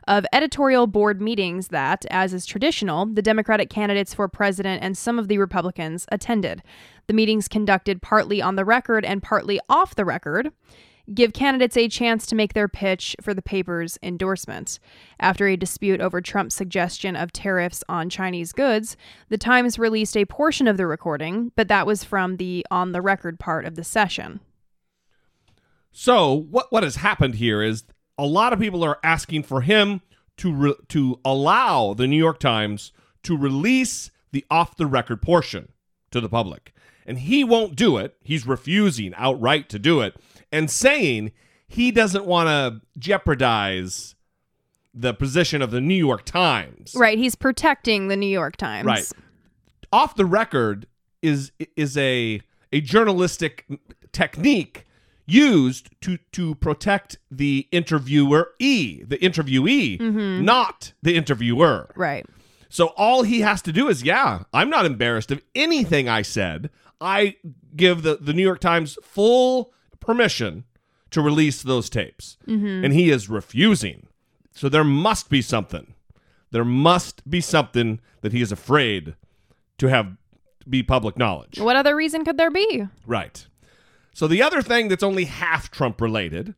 of editorial board meetings that, as is traditional, the Democratic candidates for president and some of the Republicans attended. The meetings conducted partly on the record and partly off the record give candidates a chance to make their pitch for the paper's endorsement. After a dispute over Trump's suggestion of tariffs on Chinese goods, the Times released a portion of the recording, but that was from the on the record part of the session. So what what has happened here is a lot of people are asking for him to re- to allow the New York Times to release the off the record portion to the public. And he won't do it. He's refusing outright to do it and saying he doesn't want to jeopardize the position of the New York Times. Right, he's protecting the New York Times. Right. Off the record is is a a journalistic technique used to to protect the interviewer e the interviewee mm-hmm. not the interviewer. Right. so all he has to do is yeah i'm not embarrassed of anything i said. I give the the new york times full permission to release those tapes. Mm-hmm. And he is refusing. So there must be something. There must be something that he is afraid to have be public knowledge. What other reason could there be? Right. So the other thing that's only half Trump related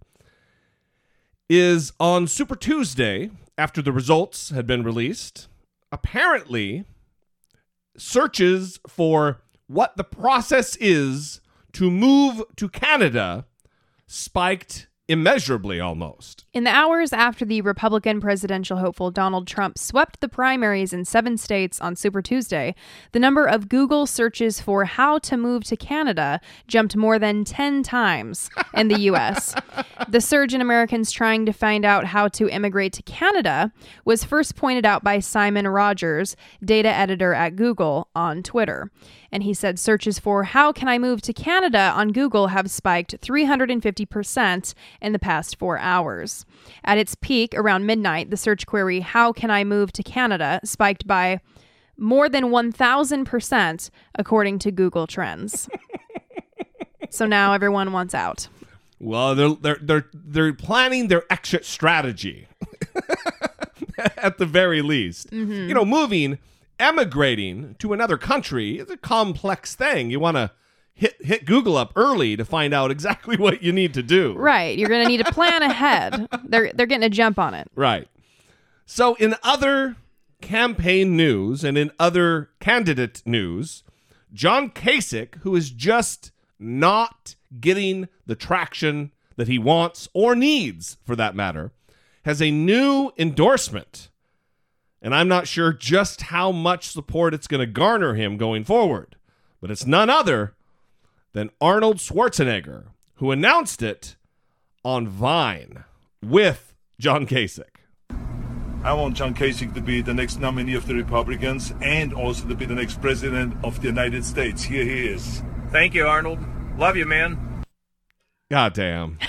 is on Super Tuesday, after the results had been released, apparently searches for what the process is to move to Canada spiked immeasurably almost. In the hours after the Republican presidential hopeful Donald Trump swept the primaries in seven states on Super Tuesday, the number of Google searches for how to move to Canada jumped more than 10 times in the U.S. the surge in Americans trying to find out how to immigrate to Canada was first pointed out by Simon Rogers, data editor at Google, on Twitter. And he said searches for how can I move to Canada on Google have spiked 350% in the past four hours. At its peak around midnight, the search query, How can I move to Canada, spiked by more than 1,000%, according to Google Trends. so now everyone wants out. Well, they're they're they're they're planning their exit strategy. At the very least. Mm-hmm. You know, moving, emigrating to another country is a complex thing. You want to hit hit Google up early to find out exactly what you need to do. Right. You're going to need to plan ahead. They're, they're getting a jump on it. Right. So, in other campaign news and in other candidate news, John Kasich, who is just not getting the traction that he wants or needs for that matter, has a new endorsement. And I'm not sure just how much support it's going to garner him going forward. But it's none other than Arnold Schwarzenegger, who announced it on Vine with John Kasich. I want John Kasich to be the next nominee of the Republicans and also to be the next president of the United States. Here he is. Thank you, Arnold. Love you, man. God damn.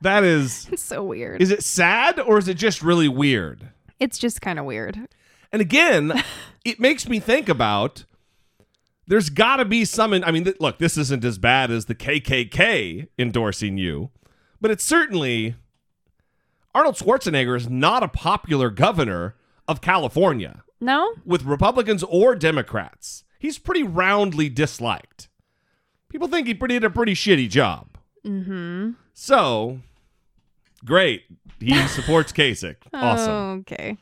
That is It's so weird. is it sad or is it just really weird? It's just kind of weird. And again, it makes me think about there's got to be some I mean th- look, this isn't as bad as the KKK endorsing you, but it's certainly Arnold Schwarzenegger is not a popular governor of California No? with Republicans or Democrats. He's pretty roundly disliked. People think he pretty did a pretty shitty job. Mm-hmm. So, great. He supports Kasich. Awesome. Okay.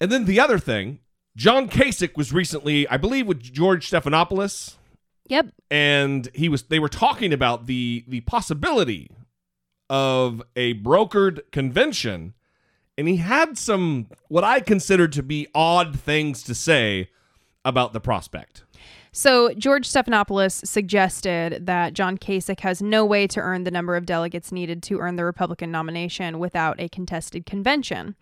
And then the other thing, John Kasich was recently, I believe, with George Stephanopoulos, Yep. and he was they were talking about the the possibility of a brokered convention, and he had some what I considered to be odd things to say about the prospect. So George Stephanopoulos suggested that John Kasich has no way to earn the number of delegates needed to earn the Republican nomination without a contested convention.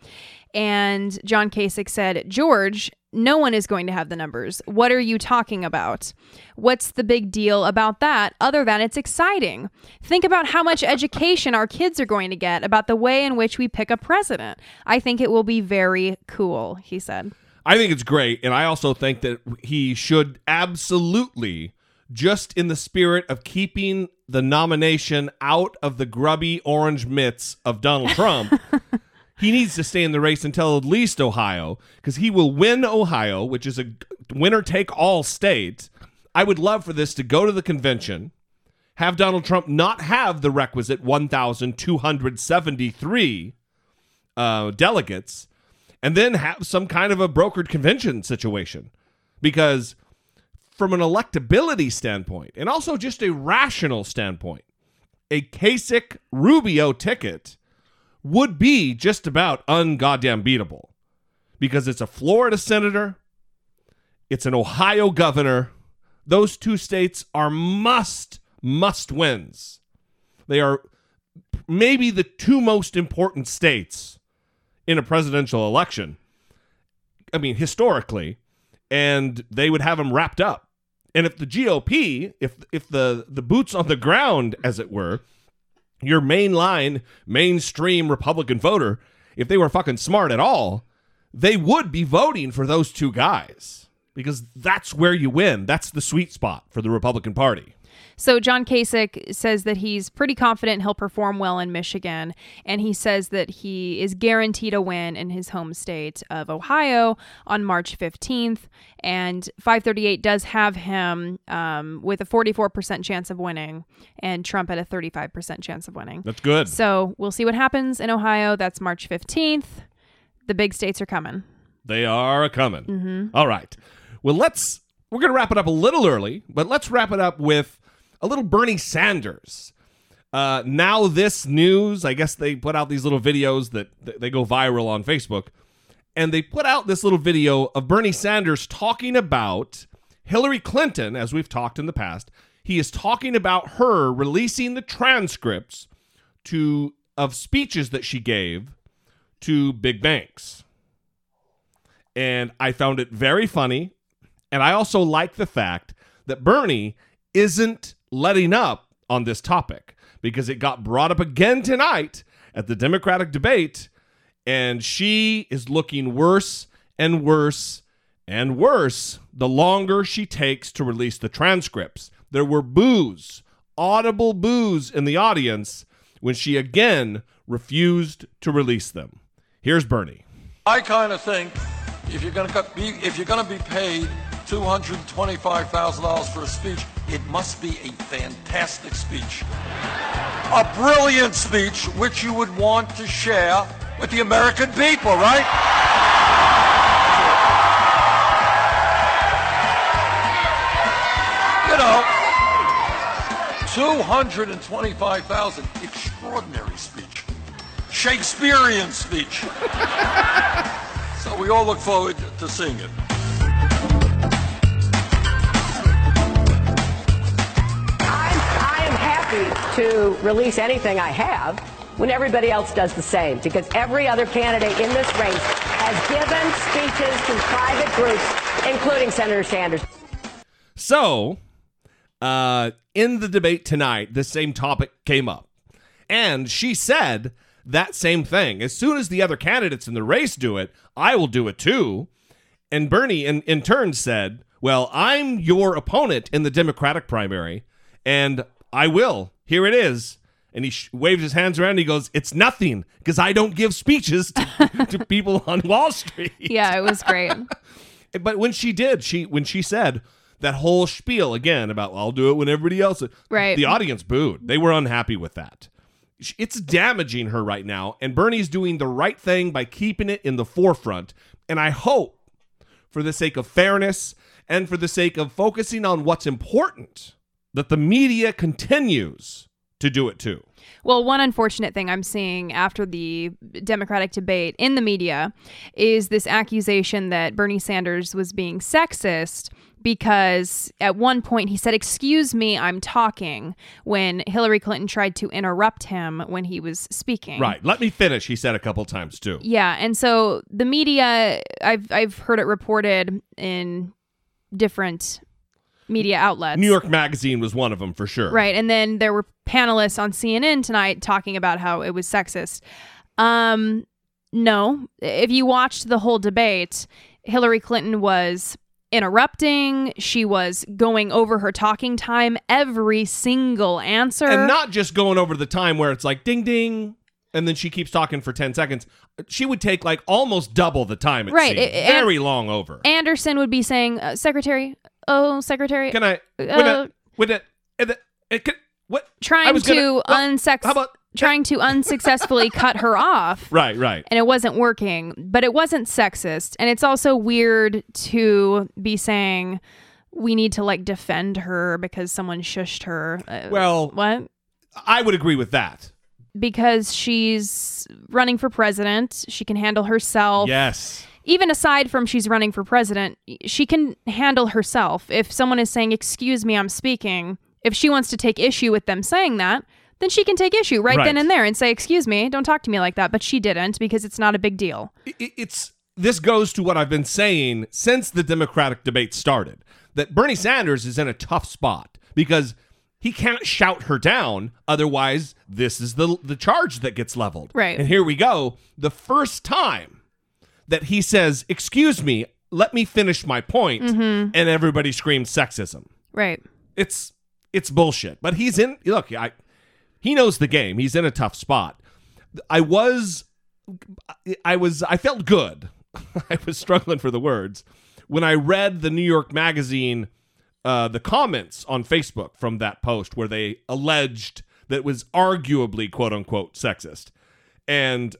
And John Kasich said, George, no one is going to have the numbers. What are you talking about? What's the big deal about that other than it's exciting? Think about how much education our kids are going to get about the way in which we pick a president. I think it will be very cool, he said. I think it's great, and I also think that he should absolutely, just in the spirit of keeping the nomination out of the grubby orange mitts of Donald Trump, he needs to stay in the race until at least Ohio because he will win Ohio, which is a winner take all state. I would love for this to go to the convention, have Donald Trump not have the requisite 1,273 uh, delegates, and then have some kind of a brokered convention situation. Because from an electability standpoint, and also just a rational standpoint, a Kasich Rubio ticket would be just about ungoddamn beatable because it's a Florida senator, it's an Ohio governor. Those two states are must, must wins. They are maybe the two most important states in a presidential election. I mean, historically, and they would have them wrapped up. And if the GOP, if if the the boots on the ground, as it were, your mainline, mainstream Republican voter, if they were fucking smart at all, they would be voting for those two guys because that's where you win. That's the sweet spot for the Republican Party. So John Kasich says that he's pretty confident he'll perform well in Michigan, and he says that he is guaranteed a win in his home state of Ohio on March 15th. And 538 does have him um, with a 44% chance of winning, and Trump at a 35% chance of winning. That's good. So we'll see what happens in Ohio. That's March 15th. The big states are coming. They are a coming. All right. Well, let's we're going to wrap it up a little early, but let's wrap it up with a little Bernie Sanders. Uh, now this news, I guess they put out these little videos that that they go viral on Facebook, and they put out this little video of Bernie Sanders talking about Hillary Clinton, as we've talked in the past. He is talking about her releasing the transcripts to of speeches that she gave to big banks. And I found it very funny. And I also like the fact that Bernie isn't letting up on this topic because it got brought up again tonight at the Democratic debate. And she is looking worse and worse and worse the longer she takes to release the transcripts. There were boos, audible boos in the audience when she again refused to release them. Here's Bernie. I kind of think if you're going to be if you're going to be paid two hundred twenty-five thousand dollars for a speech, it must be a fantastic speech, a brilliant speech which you would want to share with the American people, right? You know, two hundred and twenty-five thousand, extraordinary speech, Shakespearean speech. So we all look forward to seeing it. Happy to release anything I have when everybody else does the same because every other candidate in this race has given speeches to private groups, including Senator Sanders. So, uh, in the debate tonight, the same topic came up. And she said that same thing. As soon as the other candidates in the race do it, I will do it too. And Bernie, in, in turn, said, Well, I'm your opponent in the Democratic primary, and I will. Here it is. And he sh- waves his hands around and he goes, It's nothing because I don't give speeches to, to people on Wall Street. Yeah, it was great. But when she did, she when she said that whole spiel again about I'll do it when everybody else, Right. The audience booed. They were unhappy with that. It's damaging her right now, and Bernie's doing the right thing by keeping it in the forefront. And I hope, for the sake of fairness and for the sake of focusing on what's important, that the media continues to do it too. Well, one unfortunate thing I'm seeing after the Democratic debate in the media is this accusation that Bernie Sanders was being sexist because at one point he said, Excuse me, I'm talking, when Hillary Clinton tried to interrupt him when he was speaking. Right. Let me finish, he said a couple times too. Yeah, and so the media, I've I've heard it reported in different media outlets. New York Magazine was one of them for sure. Right. And then there were panelists on CNN tonight talking about how it was sexist. Um, no. If you watched the whole debate, Hillary Clinton was interrupting, she was going over her talking time every single answer. And not just going over the time where it's like ding ding, and then she keeps talking for 10 seconds, she would take like almost double the time. It Right, seemed. it- and- very long over. Anderson would be saying, uh, "Secretary, oh, secretary." Can I? Uh, With it? With it? It, it, can, what? I trying was to gonna- unsex How about? trying to unsuccessfully cut her off Right, right. and it wasn't working but it wasn't sexist and it's also weird to be saying we need to like defend her because someone shushed her Uh, Well, what I would agree with that. because she's running for president she can handle herself Yes. Even aside from she's running for president, she can handle herself. If someone is saying, "Excuse me, I'm speaking," if she wants to take issue with them saying that, then she can take issue right, Right. then and there and say, "Excuse me, don't talk to me like that." But she didn't because it's not a big deal. it's this goes to what I've been saying since the Democratic debate started that Bernie Sanders is in a tough spot because he can't shout her down otherwise this is the the charge that gets leveled. Right. And here we go. The first time that he says, "Excuse me, let me finish my point," Mm-hmm. and everybody screams sexism. Right. It's it's bullshit. But he's in look, I he knows the game. He's in a tough spot. I was I was I felt good. I was struggling for the words when I read the New York magazine uh, the comments on Facebook from that post where they alleged that it was arguably quote unquote sexist. And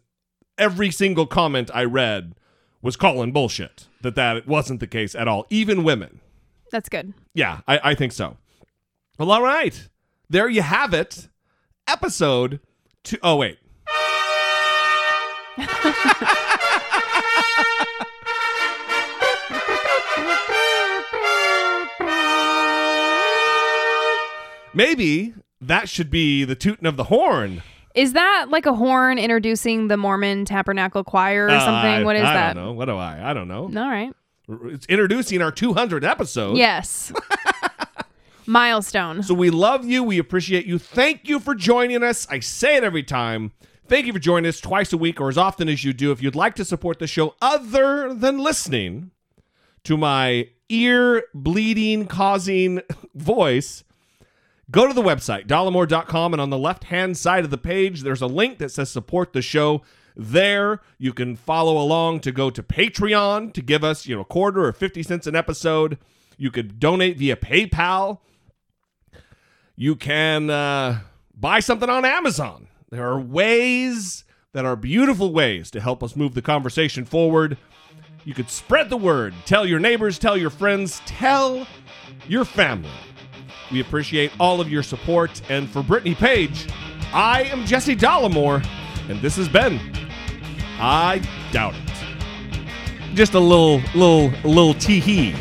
every single comment I read was calling bullshit that that wasn't the case at all. Even women. That's good. Yeah, I, I think so. Well, all right. There you have it. Episode two. Oh, wait. Maybe that should be the tooting of the horn. Is that like a horn introducing the Mormon Tabernacle Choir or Uh, something? What is I that? I don't know. What do I? I don't know. All right. It's introducing our 200th episode. Yes. Milestone. So we love you. We appreciate you. Thank you for joining us. I say it every time. Thank you for joining us twice a week or as often as you do. If you'd like to support the show other than listening to my ear bleeding causing voice, go to the website, dollemore.com, and on the left hand side of the page, there's a link that says support the show. There, you can follow along to go to Patreon to give us, you know, a quarter or 50 cents an episode. You could donate via PayPal. You can uh, buy something on Amazon. There are ways that are beautiful ways to help us move the conversation forward. You could spread the word, tell your neighbors, tell your friends, tell your family. We appreciate all of your support. And for Brittany Page, I am Jesse Dollemore, and this has been I Doubt It. Just a little, little, little tee hee